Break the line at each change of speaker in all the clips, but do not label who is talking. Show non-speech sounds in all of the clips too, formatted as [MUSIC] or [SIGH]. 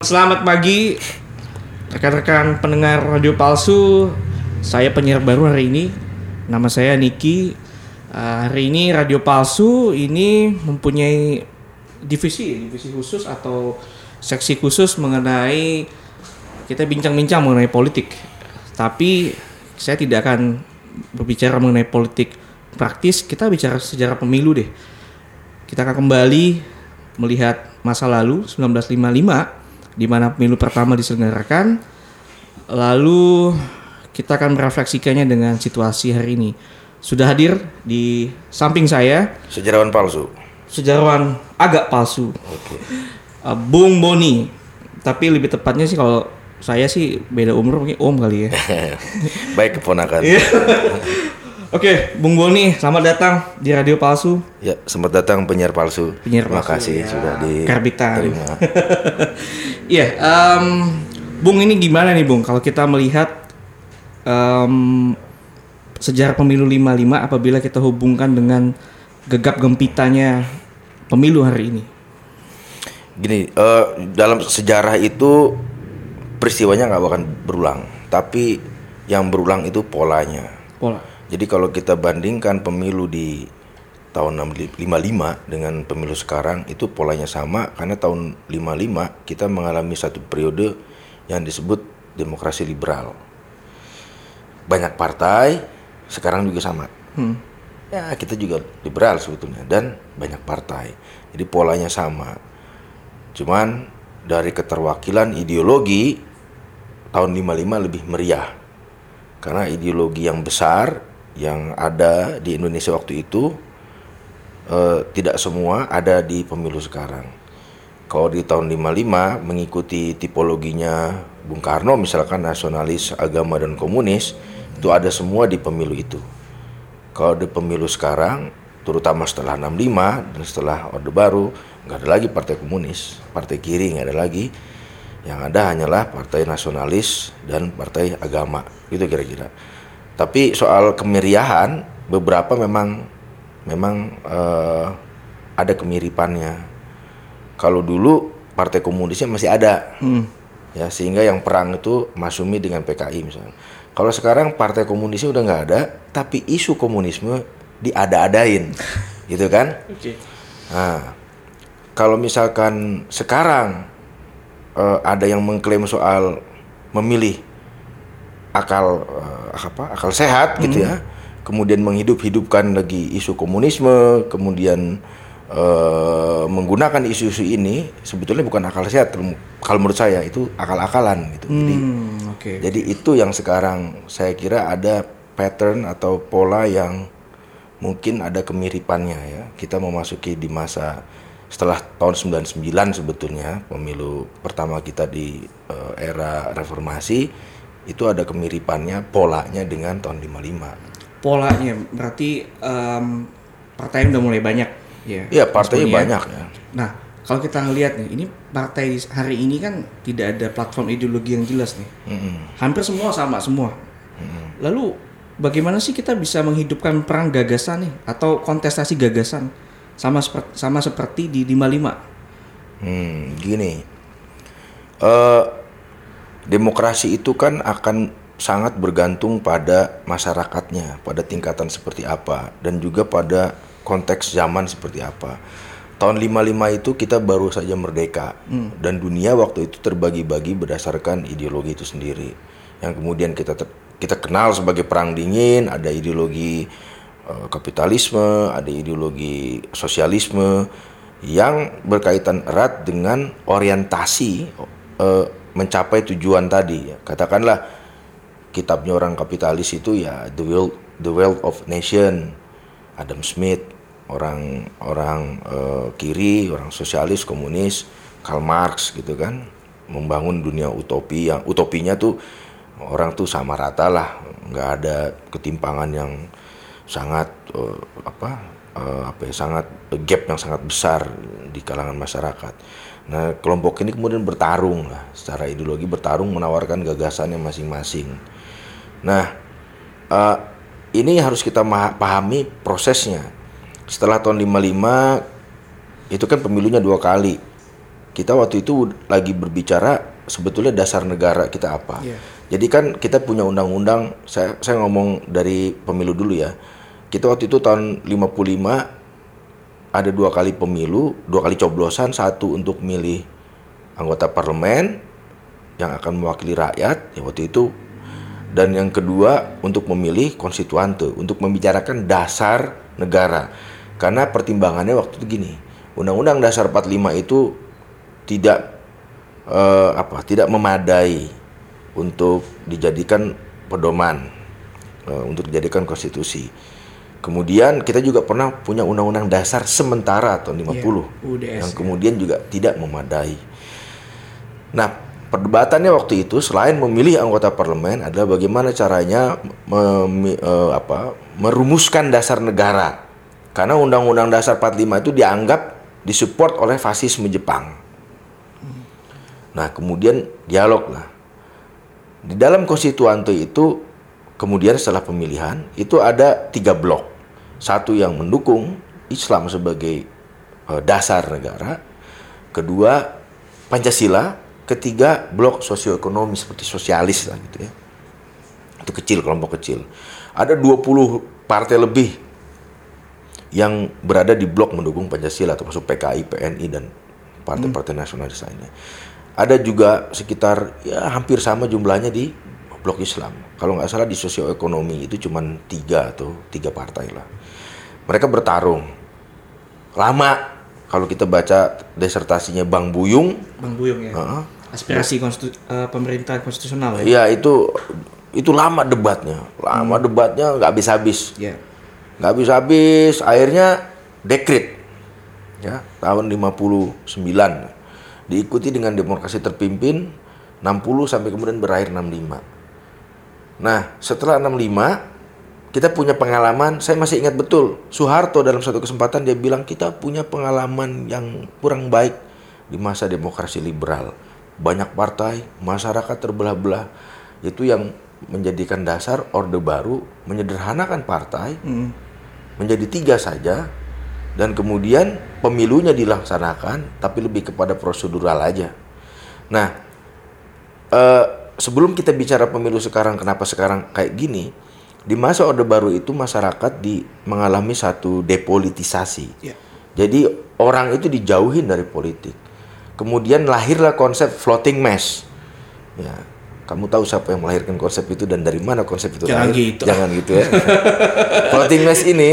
Selamat pagi rekan-rekan pendengar Radio Palsu. Saya penyiar baru hari ini. Nama saya Niki. Uh, hari ini Radio Palsu ini mempunyai divisi, divisi khusus atau seksi khusus mengenai kita bincang-bincang mengenai politik. Tapi saya tidak akan berbicara mengenai politik praktis. Kita bicara sejarah pemilu deh. Kita akan kembali melihat masa lalu 1955 di mana pemilu pertama diselenggarakan. Lalu kita akan merefleksikannya dengan situasi hari ini. Sudah hadir di samping saya
Sejarawan palsu.
sejarawan agak palsu,
Oke.
uh, [LAUGHS] Bung Boni. Tapi lebih tepatnya sih kalau saya sih beda umur mungkin Om kali ya. [LAUGHS]
Baik keponakan. [LAUGHS]
Oke, Bung Boni, selamat datang di Radio Palsu.
Ya, selamat datang penyiar palsu.
Penyiar
Terima
palsu,
kasih
ya.
sudah di terima. [LAUGHS]
Iya, em, Bung ini gimana nih Bung? Kalau kita melihat em, sejarah pemilu 55 apabila kita hubungkan dengan gegap gempitanya pemilu hari ini.
Gini, eh, dalam sejarah itu peristiwanya nggak akan berulang, tapi yang berulang itu polanya.
Pola.
Jadi kalau kita bandingkan pemilu di tahun 55 dengan pemilu sekarang itu polanya sama karena tahun 55 kita mengalami satu periode yang disebut demokrasi liberal. Banyak partai, sekarang juga sama.
Hmm.
Ya, kita juga liberal sebetulnya dan banyak partai. Jadi polanya sama. Cuman dari keterwakilan ideologi tahun 55 lebih meriah. Karena ideologi yang besar yang ada di Indonesia waktu itu eh, tidak semua ada di pemilu sekarang. Kalau di tahun 55 mengikuti tipologinya Bung Karno misalkan nasionalis, agama dan komunis itu ada semua di pemilu itu. Kalau di pemilu sekarang, terutama setelah 65 dan setelah Orde Baru, nggak ada lagi partai komunis, partai kiri nggak ada lagi. Yang ada hanyalah partai nasionalis dan partai agama, gitu kira-kira. Tapi soal kemeriahan, beberapa memang memang eh, ada kemiripannya. Kalau dulu partai komunisnya masih ada,
Hmm.
ya sehingga yang perang itu Masumi dengan PKI misalnya. Kalau sekarang partai komunisnya udah nggak ada, tapi isu komunisme diada-adain, [LAUGHS] gitu kan?
Oke.
Nah, kalau misalkan sekarang eh, ada yang mengklaim soal memilih akal eh, apa akal sehat gitu ya, kemudian menghidup-hidupkan lagi isu komunisme, kemudian eh, menggunakan isu-isu ini sebetulnya bukan akal sehat kalau menurut saya itu akal-akalan gitu. Jadi
Hmm, oke.
jadi itu yang sekarang saya kira ada pattern atau pola yang mungkin ada kemiripannya ya. Kita memasuki di masa setelah tahun 99 sebetulnya pemilu pertama kita di eh, era reformasi itu ada kemiripannya polanya dengan tahun 55.
Polanya berarti em, partai udah mulai banyak ya.
Iya, partainya
Mas Boni ya.
banyak ya.
Nah, kalau kita ngelihat nih, ini partai hari ini kan tidak ada platform ideologi yang jelas nih.
Mm-mm.
Hampir semua sama semua. Lalu bagaimana sih kita bisa menghidupkan perang gagasan nih atau kontestasi gagasan sama seperti sama seperti di 55?
Hmm, gini. Eh demokrasi itu kan akan sangat bergantung pada masyarakatnya, pada tingkatan seperti apa dan juga pada konteks zaman seperti apa. Tahun 55 itu kita baru saja merdeka dan dunia waktu itu terbagi-bagi berdasarkan ideologi itu sendiri. Yang kemudian kita ter- kita kenal sebagai perang dingin, ada ideologi eh, kapitalisme, ada ideologi sosialisme yang berkaitan erat dengan orientasi eh, mencapai tujuan tadi. ya. Katakanlah kitabnya orang kapitalis itu ya The Wealth The Wealth of Nation, Adam Smith, orang orang eh, kiri, orang sosialis, komunis, Karl Marx gitu kan, membangun dunia utopi yang utopinya tuh orang tuh sama rata lah, nggak ada ketimpangan yang sangat eh, apa eh, apa ya sangat gap yang sangat besar di kalangan masyarakat. Nah kelompok ini kemudian bertarung lah secara ideologi bertarung menawarkan gagasannya masing-masing. Nah eh, ini harus kita pahami prosesnya. Setelah tahun 55 itu kan pemilunya dua kali. Kita waktu itu lagi berbicara sebetulnya dasar negara kita apa.
Iya.
Jadi kan kita punya undang-undang, saya saya ngomong dari pemilu dulu ya. Kita waktu itu tahun 55 ada dua kali pemilu, dua kali coblosan, satu untuk milih anggota parlemen yang akan mewakili rakyat ya waktu itu. Dan yang kedua untuk memilih konstituante untuk membicarakan dasar negara. Karena pertimbangannya waktu itu gini undang-undang dasar 45 itu tidak eh, apa tidak memadai untuk dijadikan pedoman eh, untuk dijadikan konstitusi kemudian kita juga pernah punya undang-undang dasar sementara tahun 50
Iya, UDS,
yang
ya.
kemudian juga tidak memadai Nah, perdebatannya waktu itu selain memilih anggota parlemen adalah bagaimana caranya memi- eh, apa, merumuskan dasar negara. Karena Undang-Undang Dasar 45 itu dianggap disupport oleh fasisme Jepang. Nah, kemudian dialog lah. Di dalam konstituante itu kemudian setelah pemilihan itu ada tiga blok. Satu yang mendukung Islam sebagai eh, dasar negara, kedua Pancasila, ketiga blok sosioekonomi seperti sosialis lah gitu ya. Itu kecil kelompok kecil. Ada 20 partai lebih yang berada di blok mendukung Pancasila termasuk PKI, PNI dan partai-partai nasionalis lainnya. Ada juga sekitar ya hampir sama jumlahnya di blok Islam. Kalau nggak salah di sosioekonomi itu cuma tiga atau tiga partai lah. Mereka bertarung lama. Kalau kita baca desertasinya Bang Buyung,
Bang Buyung ya.
Heeh.
Aspirasi konstitu- eh, pemerintahan konstitusional ya.
ya itu itu lama debatnya, lama debatnya nggak habis-habis.
Iya.
nggak habis-habis akhirnya dekrit ya tahun 59 diikuti dengan demokrasi terpimpin 60 sampai kemudian berakhir 65 nah setelah 65 kita punya pengalaman saya masih ingat betul Soeharto dalam satu kesempatan dia bilang kita punya pengalaman yang kurang baik di masa demokrasi liberal banyak partai masyarakat terbelah-belah itu yang menjadikan dasar orde baru menyederhanakan partai menjadi tiga saja dan kemudian pemilunya dilaksanakan tapi lebih kepada prosedural aja. Nah, eh, sebelum kita bicara pemilu sekarang, kenapa sekarang kayak gini? Di masa orde baru itu masyarakat di mengalami satu depolitisasi.
Iya.
Jadi orang itu dijauhin dari politik. Kemudian lahirlah konsep floating mass. Ya, kamu tahu siapa yang melahirkan konsep itu dan dari mana konsep itu
Jangan
lahir?
gitu.
Jangan gitu ya. [LAUGHS] floating mass ini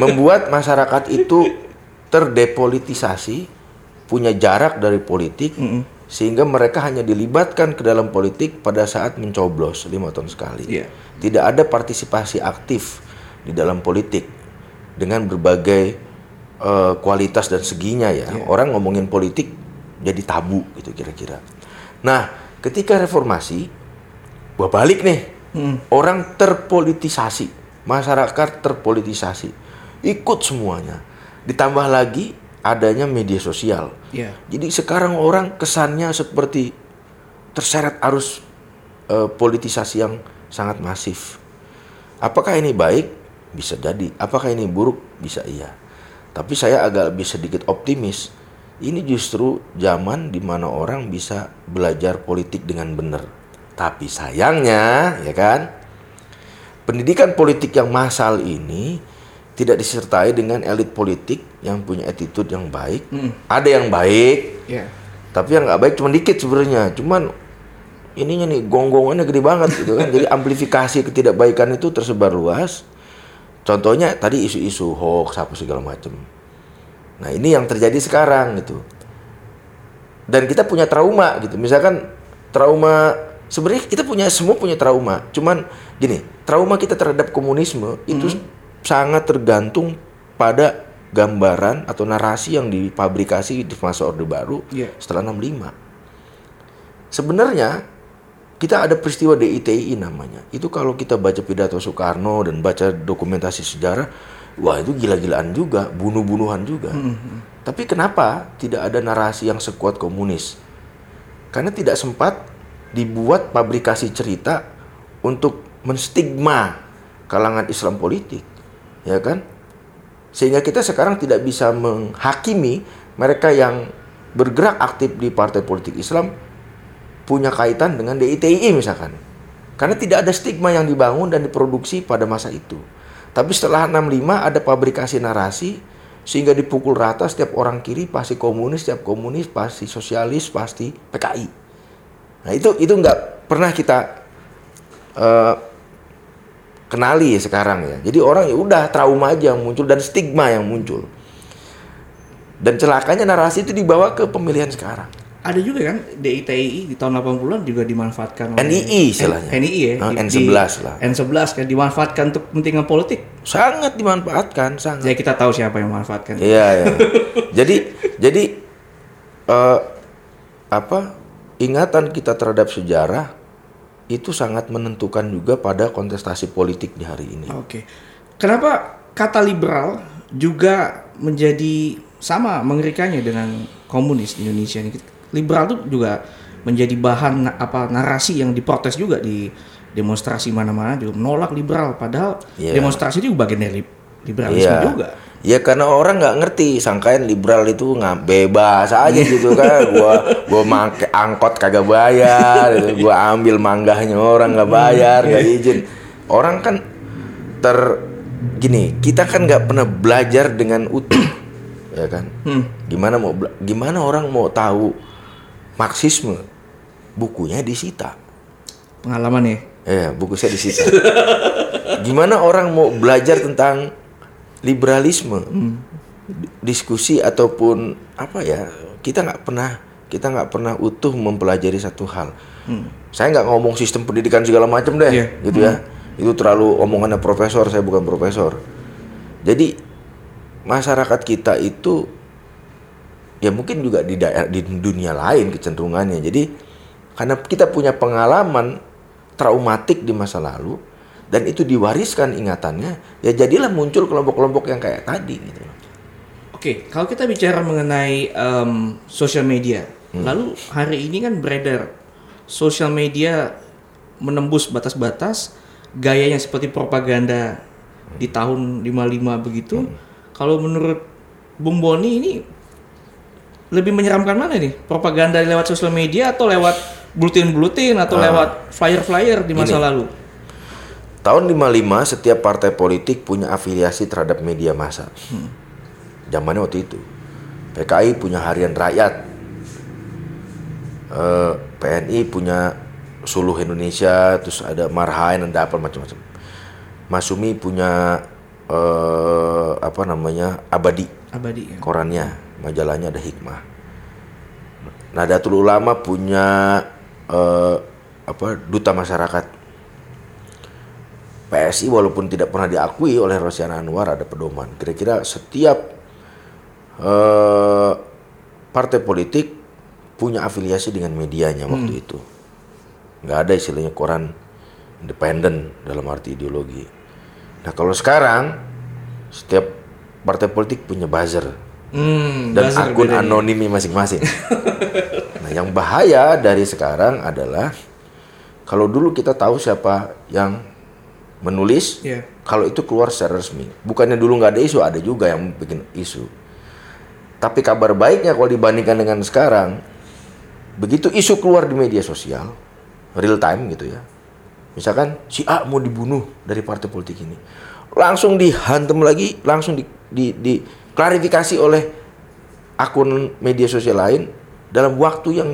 membuat masyarakat itu terdepolitisasi, punya jarak dari politik, sehingga mereka hanya dilibatkan ke dalam politik pada saat mencoblos lima tahun sekali.
Iya.
Tidak ada partisipasi aktif di dalam politik dengan berbagai eh, kualitas dan seginya ya. Orang ngomongin politik jadi tabu gitu kira-kira. Nah, ketika reformasi, gua balik nih, orang terpolitisasi, masyarakat terpolitisasi, ikut semuanya. Ditambah lagi adanya media sosial.
Iya.
Jadi sekarang orang kesannya seperti terseret arus eh, politisasi yang sangat masif. Apakah ini baik? Bisa jadi. Apakah ini buruk? Bisa iya. Tapi saya agak lebih sedikit optimis. Ini justru zaman di mana orang bisa belajar politik dengan benar. Tapi sayangnya, ya kan, pendidikan politik yang massal ini tidak disertai dengan elit politik yang punya attitude yang baik. Ada yang baik,
Iya.
tapi yang nggak baik cuma dikit sebenarnya. Cuman ininya nih gonggongannya gede banget gitu kan. Jadi amplifikasi ketidakbaikan itu tersebar luas. Contohnya tadi isu-isu hoax apa segala macam. Nah ini yang terjadi sekarang gitu. Dan kita punya trauma gitu. Misalkan trauma sebenarnya kita punya semua punya trauma. Cuman gini, trauma kita terhadap komunisme itu sangat tergantung pada gambaran atau narasi yang dipabrikasi di masa Orde Baru
Iya.
setelah 65. Sebenarnya kita ada peristiwa DITI namanya. Itu kalau kita baca pidato Soekarno dan baca dokumentasi sejarah, wah itu gila-gilaan juga, bunuh-bunuhan juga. Tapi kenapa tidak ada narasi yang sekuat komunis? Karena tidak sempat dibuat pabrikasi cerita untuk menstigma kalangan Islam politik, ya kan? Sehingga kita sekarang tidak bisa menghakimi mereka yang bergerak aktif di partai politik Islam punya kaitan dengan DITI misalkan. Karena tidak ada stigma yang dibangun dan diproduksi pada masa itu. Tapi setelah 65 ada pabrikasi narasi sehingga dipukul rata setiap orang kiri pasti komunis, setiap komunis pasti sosialis, pasti PKI. Nah itu itu nggak pernah kita uh, kenali sekarang ya. Jadi orang ya udah trauma aja yang muncul dan stigma yang muncul. Dan celakanya narasi itu dibawa ke pemilihan sekarang.
Ada juga kan DITI di tahun 80-an juga dimanfaatkan
oleh NII istilahnya.
NII ya.
Nah, N11 lah.
N11 kan dimanfaatkan untuk kepentingan politik.
Sangat dimanfaatkan, sangat.
Ya kita tahu siapa yang memanfaatkan.
Iya, ya. jadi jadi uh, apa? Ingatan kita terhadap sejarah itu sangat menentukan juga pada kontestasi politik di hari ini.
Oke. Kenapa kata liberal juga menjadi sama mengerikannya dengan komunis di Indonesia ini. Liberal itu juga menjadi bahan apa narasi yang diprotes juga di demonstrasi mana-mana juga menolak liberal padahal yeah. demonstrasi itu bagian dari liberalisme yeah. juga.
Ya karena orang nggak ngerti sangkain liberal itu nggak bebas aja gitu kan. [LAUGHS] gua gua make angkot kagak bayar, gitu. gua ambil manggahnya orang nggak bayar, nggak izin. Orang kan ter gini, kita kan nggak pernah belajar dengan utuh ya kan hmm. gimana mau gimana orang mau tahu marxisme bukunya disita
pengalaman ya
ya buku saya disita [LAUGHS] gimana orang mau belajar tentang liberalisme hmm. diskusi ataupun apa ya kita nggak pernah kita nggak pernah utuh mempelajari satu hal hmm. saya nggak ngomong sistem pendidikan segala macam deh yeah. gitu ya. hmm. ya itu terlalu omongannya profesor saya bukan profesor jadi masyarakat kita itu ya mungkin juga di daerah di dunia lain kecenderungannya. Jadi karena kita punya pengalaman traumatik di masa lalu dan itu diwariskan ingatannya, ya jadilah muncul kelompok-kelompok yang kayak tadi gitu.
Oke, kalau kita bicara mengenai um, sosial media, hmm. lalu hari ini kan beredar sosial media menembus batas-batas, gayanya seperti propaganda di tahun 55 begitu. Hmm kalau menurut Bung Boni ini lebih menyeramkan mana nih? Propaganda lewat sosial media atau lewat bulletin-bulletin atau uh, lewat flyer-flyer di masa ini, lalu?
Tahun 55 setiap partai politik punya afiliasi terhadap media massa. Hmm. Zamannya waktu itu. PKI punya Harian Rakyat. Uh, eh, PNI punya Suluh Indonesia, terus ada Marhain, ada apa macam-macam. Masumi punya uh, apa namanya abadi
abadi ya.
korannya majalahnya ada hikmah. Nadatul Ulama punya uh, apa duta masyarakat. PSI walaupun tidak pernah diakui oleh Rosiana Anwar ada pedoman. Kira-kira setiap uh, partai politik punya afiliasi dengan medianya hmm. waktu itu. Nggak ada istilahnya koran independen dalam arti ideologi. Nah kalau sekarang setiap partai politik punya buzzer hmm, dan buzzer akun anonimi masing-masing. [LAUGHS] nah yang bahaya dari sekarang adalah kalau dulu kita tahu siapa yang menulis, yeah. kalau itu keluar secara resmi. Bukannya dulu nggak ada isu, ada juga yang bikin isu. Tapi kabar baiknya kalau dibandingkan dengan sekarang, begitu isu keluar di media sosial, real time gitu ya, Misalkan si A mau dibunuh dari partai politik ini. Langsung dihantam lagi, langsung di, di, di klarifikasi oleh akun media sosial lain dalam waktu yang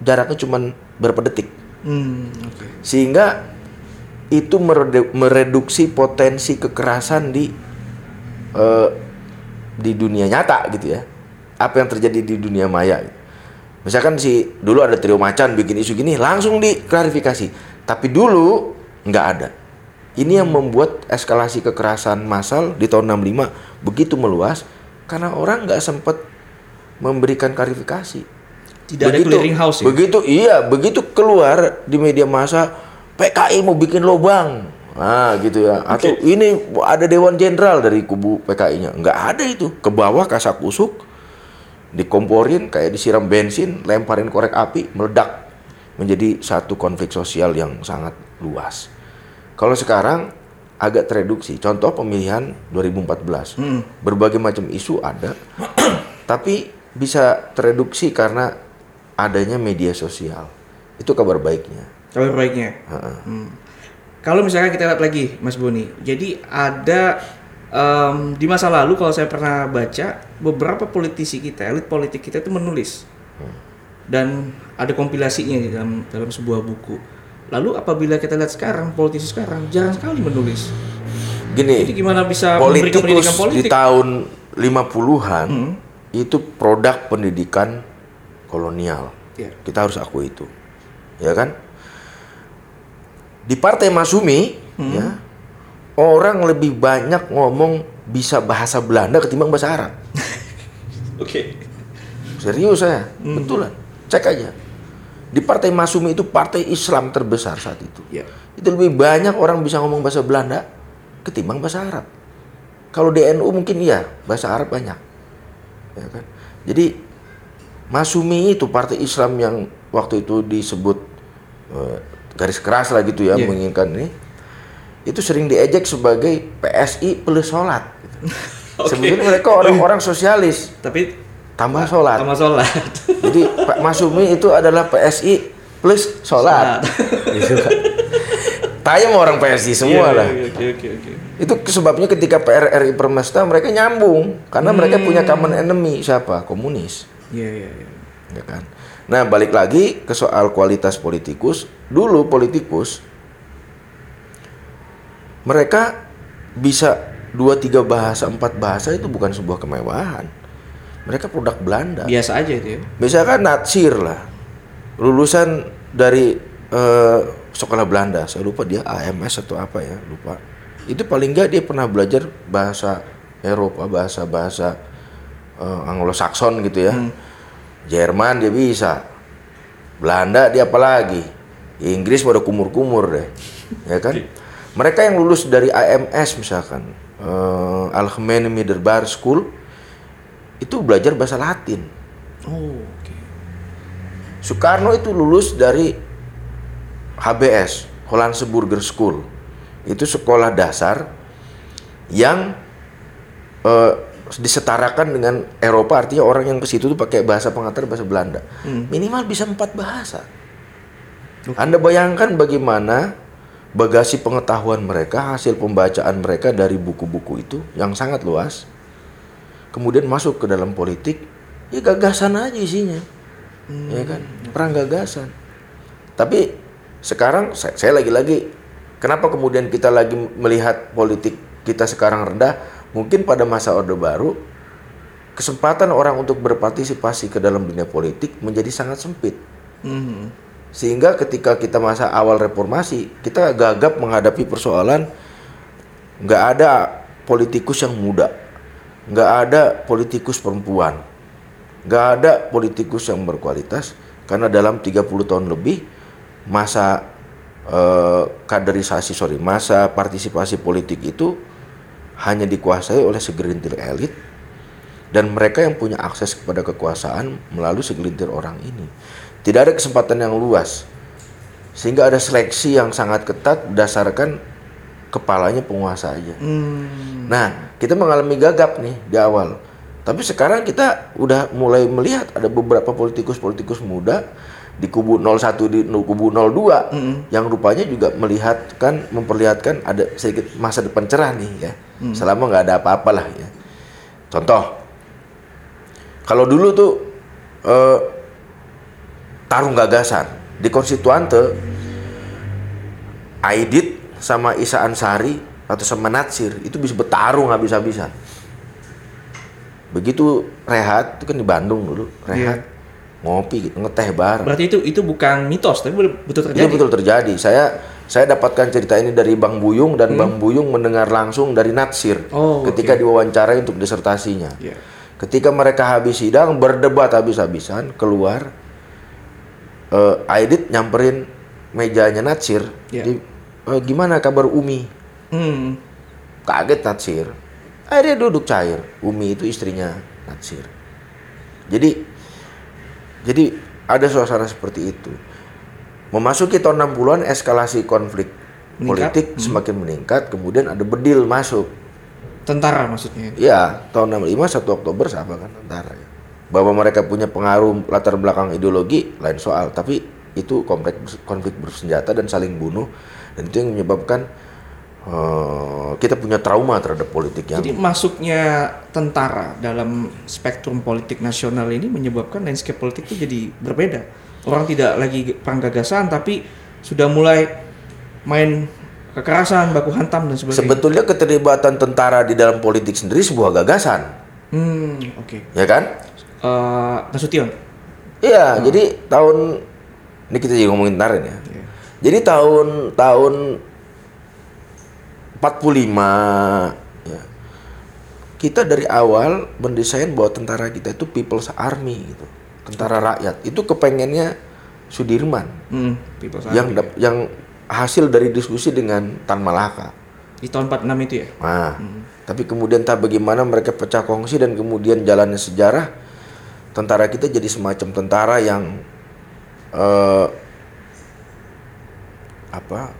jaraknya cuma berapa detik. Hmm, okay. Sehingga itu mereduksi potensi kekerasan di uh, di dunia nyata gitu ya. Apa yang terjadi di dunia maya. Misalkan si dulu ada trio macan bikin isu gini, langsung diklarifikasi tapi dulu nggak ada. Ini yang membuat eskalasi kekerasan massal di tahun 65 begitu meluas karena orang nggak sempat memberikan klarifikasi.
Tidak begitu, ada clearing house
ya? Begitu iya, begitu keluar di media massa PKI mau bikin lobang. Nah gitu ya. Atau okay. ini ada dewan jenderal dari kubu PKI-nya. Nggak ada itu. Ke bawah kasak kusuk dikomporin kayak disiram bensin, lemparin korek api, meledak menjadi satu konflik sosial yang sangat luas. Kalau sekarang agak tereduksi. Contoh pemilihan 2014.
Hmm.
Berbagai macam isu ada, [CLEARS THROAT] tapi bisa tereduksi karena adanya media sosial. Itu kabar baiknya.
Kabar baiknya. Hmm. Kalau misalnya kita lihat lagi, Mas Boni, jadi ada em, di masa lalu kalau saya pernah baca beberapa politisi kita, elit politik kita itu menulis dan ada kompilasinya di dalam dalam sebuah buku. Lalu apabila kita lihat sekarang politisi sekarang jarang sekali menulis. Jadi
Gini,
gimana bisa memberikan pendidikan
politikus
politik?
di tahun 50-an
Hmm.
itu produk pendidikan kolonial.
Ya.
Kita harus akui itu. Ya kan? Di Partai Masumi
Hmm.
ya orang lebih banyak ngomong bisa bahasa Belanda ketimbang bahasa Arab. [LAUGHS]
Oke.
Serius saya,
Hmm.
betulan. Cek aja. Di Partai Masumi itu partai Islam terbesar saat itu.
Ya.
Itu lebih banyak orang bisa ngomong bahasa Belanda ketimbang bahasa Arab. Kalau di NU mungkin iya, bahasa Arab banyak. Ya kan? Jadi Masumi itu partai Islam yang waktu itu disebut eh, garis keras lah gitu ya
Iya.
menginginkan ini. Itu sering diejek sebagai PSI plus sholat. gitu. [LAUGHS]
Oke.
Sebenarnya mereka orang-orang sosialis
Tapi
tambah sholat.
sama sholat. [LAUGHS]
Jadi Pak Masumi itu adalah PSI plus sholat. [LAUGHS] Gitu kan. Tayang orang PSI semua
Iya,
lah.
iya, Oke oke oke.
Itu sebabnya ketika PRRI Permesta mereka nyambung karena mereka punya common enemy siapa? Komunis,
Iya iya iya.
ya kan. Nah, balik lagi ke soal kualitas politikus. Dulu politikus mereka bisa dua tiga bahasa, empat bahasa itu bukan sebuah kemewahan. Mereka produk Belanda.
Biasa aja itu ya.
Misalkan Natsir lah, lulusan dari eh, sekolah Belanda, saya lupa dia AMS atau apa ya, lupa. Itu paling nggak dia pernah belajar bahasa Eropa, bahasa-bahasa eh, Anglo-Saxon gitu ya. Jerman dia bisa, Belanda dia apalagi, Inggris pada kumur-kumur deh, ya kan? Mereka yang lulus dari AMS misalkan, eh, Algemene Middelbare School, itu belajar bahasa Latin.
Oh oke.
Soekarno itu lulus dari HBS, Hollandseburger School. Itu sekolah dasar yang eh, disetarakan dengan Eropa, artinya orang yang ke situ tuh pakai bahasa pengantar bahasa Belanda. Minimal bisa empat bahasa. Anda bayangkan bagaimana bagasi pengetahuan mereka, hasil pembacaan mereka dari buku-buku itu yang sangat luas. Kemudian masuk ke dalam politik, ya gagasan aja isinya. Ya kan? Perang gagasan. Tapi sekarang saya, saya lagi-lagi kenapa kemudian kita lagi melihat politik kita sekarang rendah? Mungkin pada masa Orde Baru kesempatan orang untuk berpartisipasi ke dalam dunia politik menjadi sangat sempit.
Mhm.
Sehingga ketika kita masa awal reformasi, kita gagap menghadapi persoalan nggak ada politikus yang muda, nggak ada politikus perempuan, nggak ada politikus yang berkualitas karena dalam 30 tahun lebih masa eh, kaderisasi sorry masa partisipasi politik itu hanya dikuasai oleh segelintir elit dan mereka yang punya akses kepada kekuasaan melalui segelintir orang ini. Tidak ada kesempatan yang luas. Sehingga ada seleksi yang sangat ketat berdasarkan kepalanya penguasa aja.
Hmm.
Nah, kita mengalami gagap nih di awal. Tapi sekarang kita udah mulai melihat ada beberapa politikus-politikus muda di kubu 01 di kubu 02 yang rupanya juga melihatkan memperlihatkan ada sedikit masa depan cerah nih ya. Selama nggak ada apa-apa lah ya. Contoh, kalau dulu tuh eh, tarung gagasan di konstituante Aidit sama Isa Ansari atau sama Natsir itu bisa bertarung habis-habisan. Begitu rehat itu kan di Bandung dulu rehat ngopi gitu ngeteh bareng.
Berarti itu itu bukan mitos tapi betul terjadi.
Itu betul terjadi. Saya saya dapatkan cerita ini dari Bang Buyung dan Bang Buyung mendengar langsung dari Natsir
Oh,
ketika diwawancarai untuk disertasinya.
Iya.
Ketika mereka habis sidang berdebat habis-habisan keluar eh Aidit nyamperin mejanya Natsir.
Iya.
Di, "Eh, gimana kabar Umi?
Hmm.
Kaget Natsir. Akhirnya duduk cair. Umi itu istrinya Natsir. Jadi jadi ada suasana seperti itu. Memasuki tahun 60-an eskalasi konflik
Meningkat?
politik semakin meningkat, kemudian ada bedil masuk.
Tentara maksudnya.
Ya, tahun 65 1 Oktober sama kan tentara ya. Bahwa mereka punya pengaruh latar belakang ideologi lain soal, tapi itu konflik konflik bersenjata dan saling bunuh dan itu yang menyebabkan eh, kita punya trauma terhadap politik yang
Jadi masuknya tentara dalam spektrum politik nasional ini menyebabkan landscape politik itu jadi berbeda. Orang tidak lagi perang gagasan tapi sudah mulai main kekerasan, baku hantam dan sebagainya.
sebetulnya keterlibatan tentara di dalam politik sendiri sebuah gagasan,
Hmm, oke.
ya kan?
Eh, Nasution.
Iya, jadi tahun ini kita juga ngomongin tentara ya.
Iya.
Jadi tahun tahun 45 ya. Kita dari awal mendesain bahwa tentara kita itu people's army gitu. Tentara rakyat. Itu kepengennya Sudirman
Hmm,
yang
Army.
yang hasil dari diskusi dengan Tan Malaka.
di tahun 46 itu ya.
Nah, tapi kemudian tak bagaimana mereka pecah kongsi dan kemudian jalannya sejarah tentara kita jadi semacam tentara yang eh, apa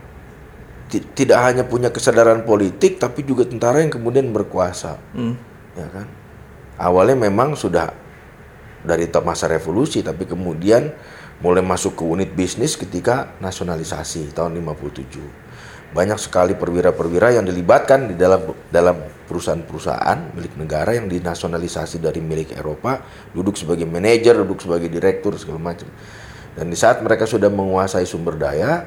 ti- tidak hanya punya kesadaran politik tapi juga tentara yang kemudian berkuasa,
Hmm.
ya kan? Awalnya memang sudah dari top masa revolusi tapi kemudian mulai masuk ke unit bisnis ketika nasionalisasi tahun 57 banyak sekali perwira-perwira yang dilibatkan di dalam dalam perusahaan-perusahaan milik negara yang dinasionalisasi dari milik Eropa, duduk sebagai manajer, duduk sebagai direktur segala macam. Dan di saat mereka sudah menguasai sumber daya,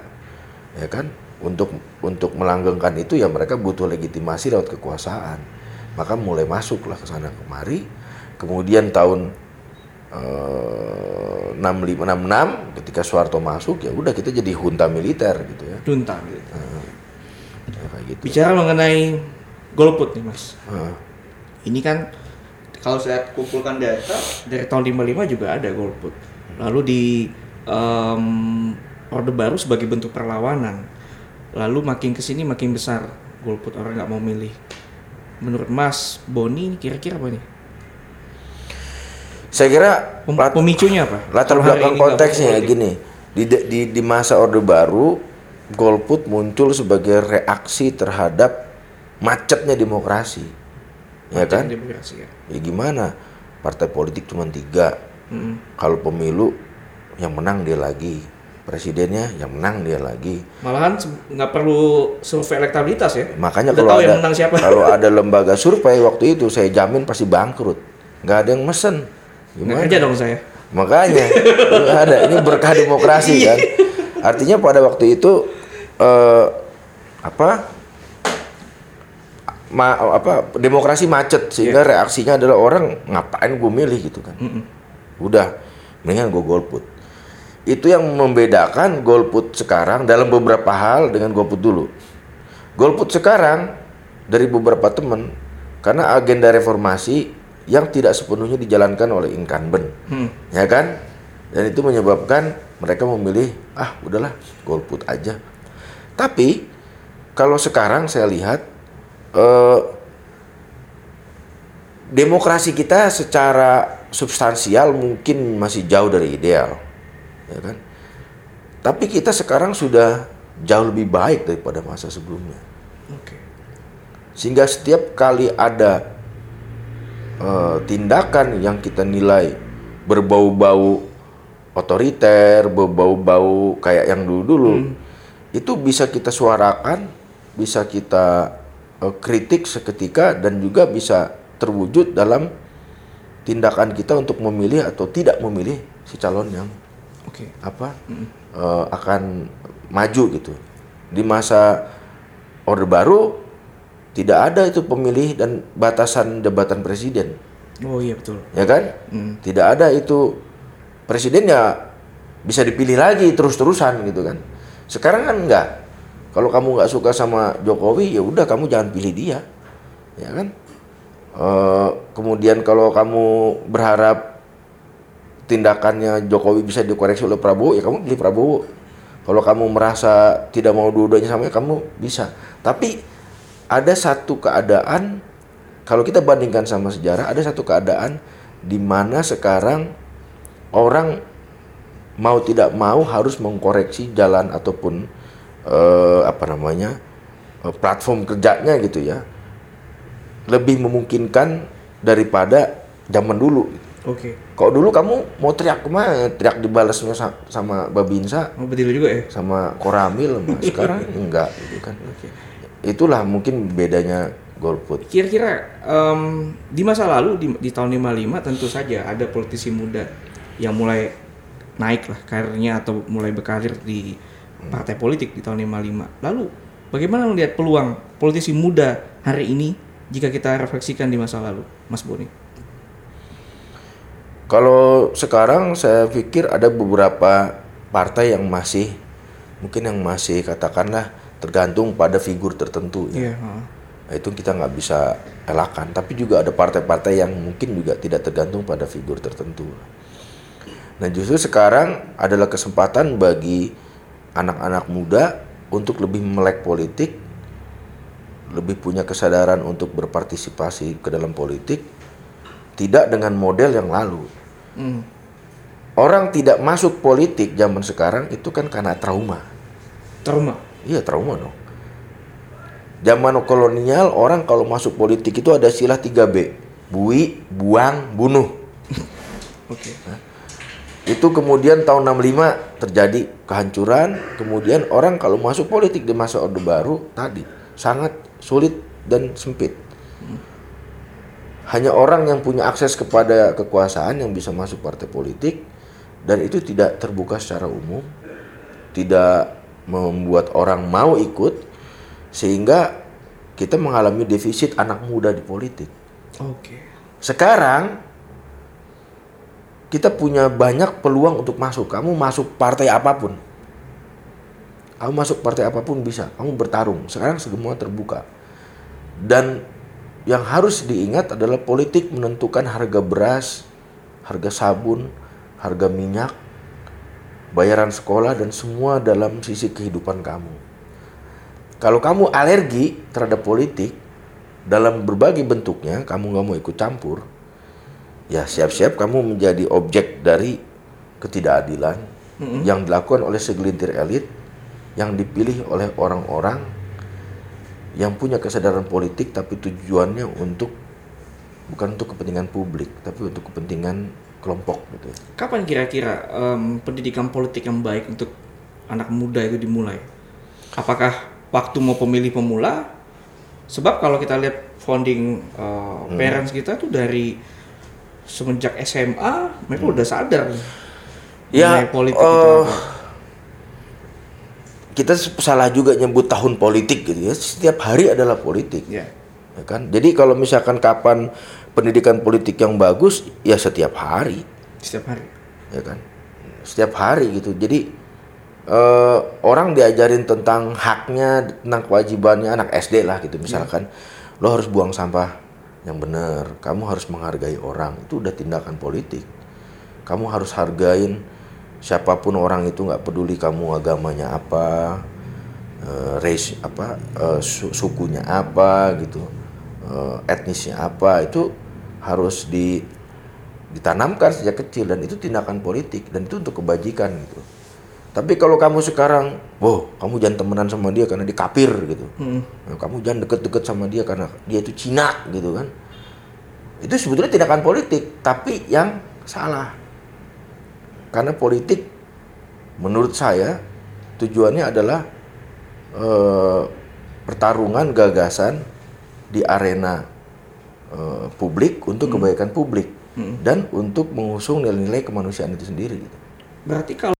ya kan, untuk untuk melanggengkan itu ya mereka butuh legitimasi lewat kekuasaan. Maka mulai masuklah ke sana kemari. Kemudian tahun eh, 65 66 ketika Soeharto masuk ya udah kita jadi junta militer gitu ya.
Dunta gitu.
Ya, kayak gitu.
Bicara mengenai golput nih Mas.
Heeh.
Ini kan kalau saya kumpulkan data dari tahun 55 juga ada golput. Lalu di em, Orde Baru sebagai bentuk perlawanan. Lalu makin ke sini makin besar golput orang nggak mau milih. Menurut Mas Boni kira-kira apa nih?
Saya kira
Pem- Pemicunya apa?
latar belakang konteksnya ya gini. Di, di di masa Orde Baru, golput muncul sebagai reaksi terhadap macetnya demokrasi. Ya kan?
Demokrasi ya.
Ya gimana? Partai politik cuma tiga.
Mm-mm.
Kalau pemilu yang menang dia lagi, presidennya yang menang dia lagi.
Malahan nggak perlu survei elektabilitas ya.
Makanya
Udah
kalau ada
yang menang siapa.
kalau [LAUGHS] ada lembaga survei waktu itu saya jamin pasti bangkrut. Nggak ada yang mesen.
Nggak
Gimana?
kerja dong saya.
Makanya [LAUGHS] nggak ada ini berkah demokrasi kan. Artinya pada waktu itu eh, apa ma, apa demokrasi macet sehingga
Iya.
reaksinya adalah orang ngapain gue milih gitu kan. Udah mendingan gue golput. Itu yang membedakan golput sekarang dalam beberapa hal dengan golput dulu. Golput sekarang dari beberapa teman karena agenda reformasi yang tidak sepenuhnya dijalankan oleh incumbent
Hmm.
ya kan dan itu menyebabkan mereka memilih ah udahlah golput aja tapi kalau sekarang saya lihat eh, demokrasi kita secara substansial mungkin masih jauh dari ideal ya kan? Tapi kita sekarang sudah jauh lebih baik daripada masa sebelumnya.
Oke.
sehingga setiap kali ada eh, tindakan yang kita nilai berbau-bau otoriter, berbau-bau kayak yang dulu-dulu, itu bisa kita suarakan, bisa kita eh, kritik seketika dan juga bisa terwujud dalam tindakan kita untuk memilih atau tidak memilih si calon yang
Oke.
apa eh, akan maju gitu. Di masa orde baru tidak ada itu pemilih dan batasan jabatan presiden.
Oh iya betul.
ya kan?
Hmm.
tidak ada itu. Presiden ya bisa dipilih lagi terus-terusan gitu kan. Sekarang kan enggak. Kalau kamu nggak suka sama Jokowi ya udah kamu jangan pilih dia. Ya kan? Eh, kemudian kalau kamu berharap tindakannya Jokowi bisa dikoreksi oleh Prabowo ya kamu pilih Prabowo. Kalau kamu merasa tidak mau dua-duanya sama ya kamu bisa. Tapi ada satu keadaan kalau kita bandingkan sama sejarah ada satu keadaan di mana sekarang orang mau tidak mau harus mengkoreksi jalan ataupun eh, apa namanya eh, platform kerjanya gitu ya. Lebih memungkinkan daripada zaman dulu.
Oke.
Kalau dulu kamu mau teriak ke mana? Teriak dibalasnya sa- sama Babinsa,
Oh, betul juga ya.
sama Koramil, sama [LAUGHS] sekarang enggak gitu kan.
Oke.
Itulah mungkin bedanya golput.
Kira-kira em, di masa lalu di, di tahun 55 tentu saja ada politisi muda yang mulai naik lah karirnya atau mulai berkarir di partai politik di tahun 55. Lalu bagaimana melihat peluang politisi muda hari ini jika kita refleksikan di masa lalu, Mas Boni?
Kalau sekarang saya pikir ada beberapa partai yang masih mungkin yang masih katakanlah tergantung pada figur tertentu ya.
Iya. heeh.
Nah, itu kita nggak bisa elakkan. Tapi juga ada partai-partai yang mungkin juga tidak tergantung pada figur tertentu. Nah justru sekarang adalah kesempatan bagi anak-anak muda untuk lebih melek politik, lebih punya kesadaran untuk berpartisipasi ke dalam politik, tidak dengan model yang lalu.
Hmm.
Orang tidak masuk politik zaman sekarang itu kan karena trauma.
Trauma.
Iya trauma dong. Zaman kolonial orang kalau masuk politik itu ada istilah 3B. Bui, buang, bunuh. [LAUGHS]
Oke.
Itu kemudian tahun 65 terjadi kehancuran. Kemudian orang kalau masuk politik di masa Orde Baru tadi sangat sulit dan sempit. Hanya orang yang punya akses kepada kekuasaan yang bisa masuk partai politik dan itu tidak terbuka secara umum, tidak membuat orang mau ikut sehingga kita mengalami defisit anak muda di politik.
Oke.
Sekarang kita punya banyak peluang untuk masuk. Kamu masuk partai apa pun. Kamu masuk partai apa pun bisa. Kamu bertarung. Sekarang semua terbuka. Dan yang harus diingat adalah politik menentukan harga beras, harga sabun, harga minyak, bayaran sekolah dan semua dalam sisi kehidupan kamu. Kalau kamu alergi terhadap politik dalam berbagai bentuknya, kamu nggak mau ikut campur, ya siap-siap kamu menjadi objek dari ketidakadilan yang dilakukan oleh segelintir elit yang dipilih oleh orang-orang yang punya kesadaran politik tapi tujuannya untuk bukan untuk kepentingan publik tapi untuk kepentingan kelompok gitu. ya.
Kapan kira-kira em, pendidikan politik yang baik untuk anak muda itu dimulai? Apakah waktu mau pemilih pemula? Sebab kalau kita lihat founding uh, parents kita tuh dari semenjak SMA mereka udah sadar
Ya,
politik itu
eh,
apa.
Kita salah juga nyebut tahun politik gitu ya. Setiap hari adalah politik.
Ya.
Ya kan? Jadi kalau misalkan kapan pendidikan politik yang bagus ya setiap hari.
setiap hari.
ya kan setiap hari gitu jadi eh, orang diajarin tentang haknya tentang kewajibannya anak SD lah gitu misalkan lo harus buang sampah yang benar kamu harus menghargai orang itu udah tindakan politik kamu harus hargain siapa pun orang itu nggak peduli kamu agamanya apa eh, race apa eh, su- sukunya apa gitu eh, etnisnya apa itu harus di ditanamkan sejak kecil dan itu tindakan politik dan itu untuk kebajikan gitu. Tapi kalau kamu sekarang, wow, kamu jangan temenan sama dia karena dia kafir gitu.
Hmm.
Nah, kamu jangan deket-deket sama dia karena dia itu Cina gitu kan. Itu sebetulnya tindakan politik, tapi yang salah. Karena politik menurut saya tujuannya adalah eh, pertarungan gagasan di arena eh, publik untuk kebaikan publik dan untuk mengusung nilai-nilai kemanusiaan itu sendiri gitu.
Berarti kalau